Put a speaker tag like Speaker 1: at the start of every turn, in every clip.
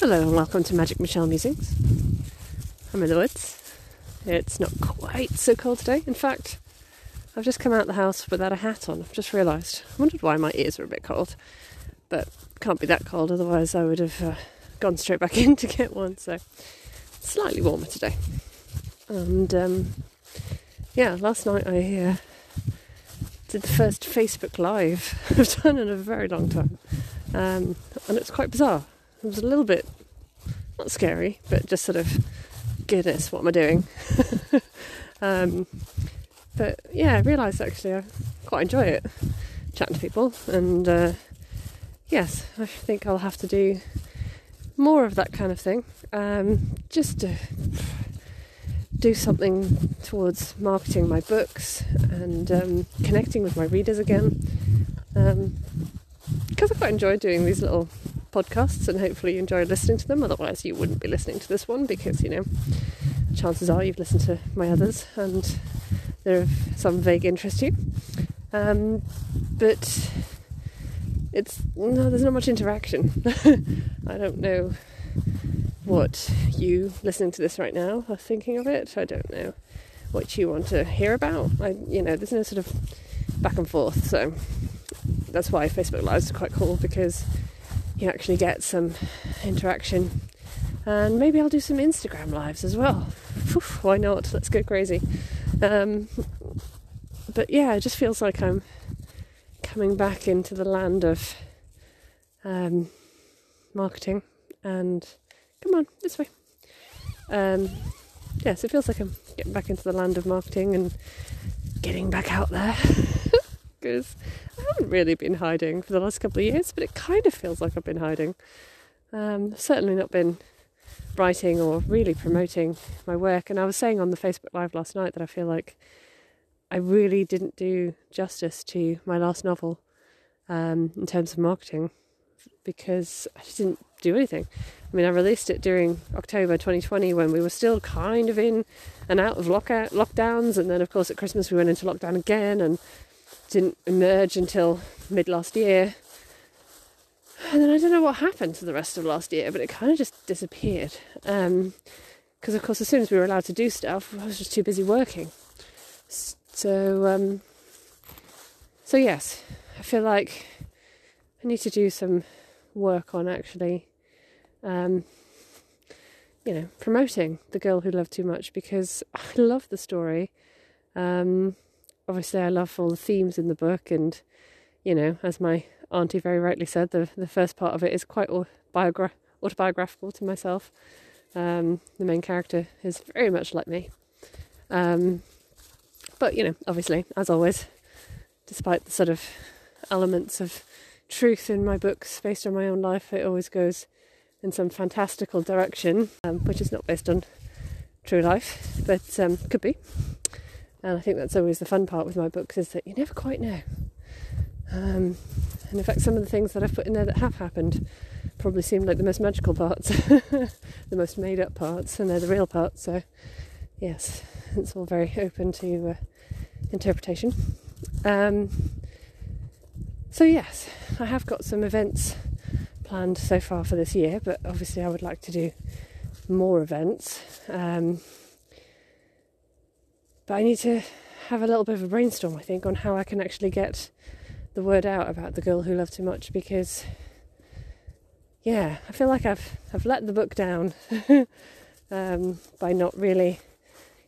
Speaker 1: Hello and welcome to Magic Michelle Musings. I'm in the woods. It's not quite so cold today. In fact, I've just come out the house without a hat on. I've just realised. I wondered why my ears were a bit cold, but can't be that cold. Otherwise, I would have uh, gone straight back in to get one. So slightly warmer today. And um, yeah, last night I uh, did the first Facebook Live I've done in a very long time, um, and it's quite bizarre. It was a little bit not scary, but just sort of goodness, what am I doing? um, but yeah, I realised actually I quite enjoy it, chatting to people, and uh, yes, I think I'll have to do more of that kind of thing, um, just to do something towards marketing my books and um, connecting with my readers again. Because um, I quite enjoy doing these little podcasts and hopefully you enjoy listening to them. Otherwise, you wouldn't be listening to this one because, you know, chances are you've listened to my others and they're of some vague interest to you. Um, but it's no, there's not much interaction. I don't know what you listening to this right now are thinking of it. I don't know what you want to hear about. I, you know, there's no sort of back and forth. So that's why Facebook Lives are quite cool because you actually get some interaction. And maybe I'll do some Instagram lives as well. why not? Let's go crazy. Um, but yeah, it just feels like I'm coming back into the land of um, marketing and come on this way. Um, yes, it feels like I'm getting back into the land of marketing and getting back out there because haven't really been hiding for the last couple of years, but it kind of feels like I've been hiding. Um, certainly not been writing or really promoting my work. And I was saying on the Facebook Live last night that I feel like I really didn't do justice to my last novel um, in terms of marketing because I just didn't do anything. I mean, I released it during October 2020 when we were still kind of in and out of lockout, lockdowns, and then of course at Christmas we went into lockdown again, and didn't emerge until mid last year. And then I don't know what happened to the rest of last year, but it kind of just disappeared. Because, um, of course, as soon as we were allowed to do stuff, I was just too busy working. So, um, so yes, I feel like I need to do some work on actually, um, you know, promoting the girl who loved too much because I love the story. Um, obviously I love all the themes in the book, and you know, as my auntie very rightly said, the the first part of it is quite autobiogra- autobiographical to myself. Um, the main character is very much like me, um, but you know, obviously, as always, despite the sort of elements of truth in my books based on my own life, it always goes in some fantastical direction, um, which is not based on true life, but um, could be. And I think that's always the fun part with my books is that you never quite know. Um, and in fact, some of the things that I've put in there that have happened probably seem like the most magical parts, the most made up parts, and they're the real parts. So, yes, it's all very open to uh, interpretation. Um, so, yes, I have got some events planned so far for this year, but obviously, I would like to do more events. Um, but I need to have a little bit of a brainstorm, I think, on how I can actually get the word out about the girl who loved too much because yeah, I feel like I've I've let the book down um, by not really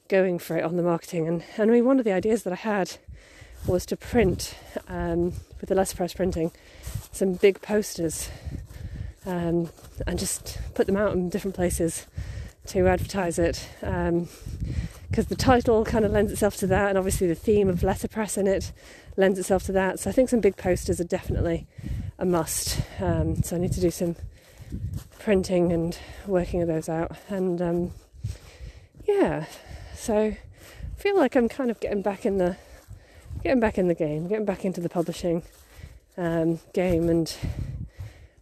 Speaker 1: going for it on the marketing. And, and I mean, one of the ideas that I had was to print um, with the letterpress printing some big posters um, and just put them out in different places to advertise it. Um, because the title kind of lends itself to that, and obviously the theme of letterpress in it lends itself to that. So I think some big posters are definitely a must. Um, so I need to do some printing and working of those out, and um, yeah, so I feel like I'm kind of getting back in the getting back in the game, getting back into the publishing um, game, and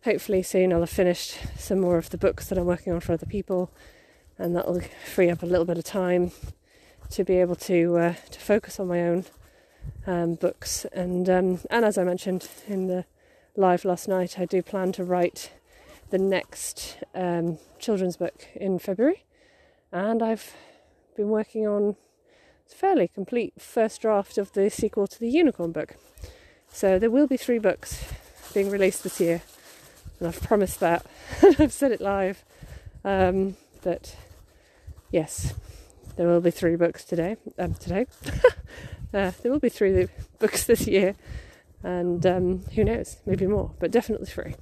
Speaker 1: hopefully soon I'll have finished some more of the books that I'm working on for other people, and that'll free up a little bit of time to be able to uh, to focus on my own um, books. And um, and as I mentioned in the live last night, I do plan to write the next um, children's book in February, and I've been working on a fairly complete first draft of the sequel to the Unicorn book. So there will be three books being released this year, and I've promised that. I've said it live. Um, that yes, there will be three books today. Um, today, uh, there will be three books this year, and um, who knows, maybe more, but definitely three.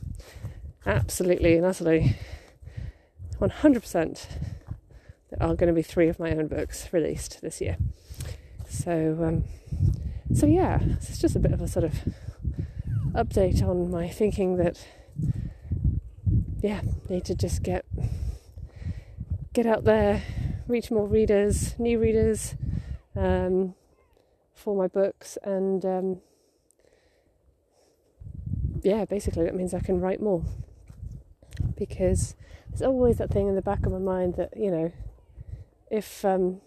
Speaker 1: Absolutely and utterly, one hundred percent. There are going to be three of my own books released this year. So, um, so yeah, it's just a bit of a sort of update on my thinking that yeah, need to just get get out there, reach more readers, new readers um, for my books, and um, yeah, basically that means I can write more because there's always that thing in the back of my mind that you know, if um,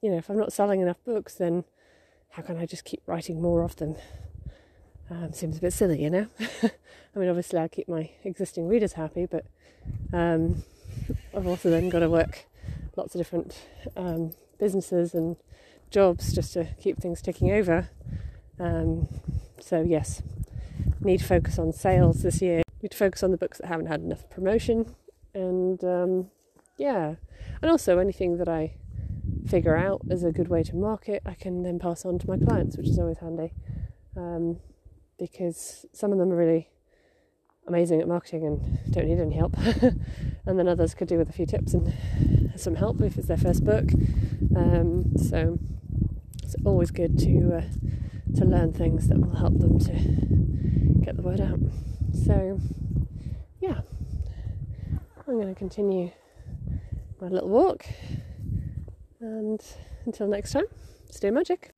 Speaker 1: you know, if I'm not selling enough books, then how can I just keep writing more of them? Um, seems a bit silly, you know. I mean, obviously, I keep my existing readers happy, but um, I've also then got to work lots of different um, businesses and jobs just to keep things ticking over. Um, so, yes, need to focus on sales this year. Need to focus on the books that haven't had enough promotion, and um, yeah, and also anything that I figure out as a good way to market, I can then pass on to my clients, which is always handy. Um, because some of them are really amazing at marketing and don't need any help, and then others could do with a few tips and some help if it's their first book. Um, so it's always good to uh, to learn things that will help them to get the word out. So yeah, I'm going to continue my little walk, and until next time, stay magic.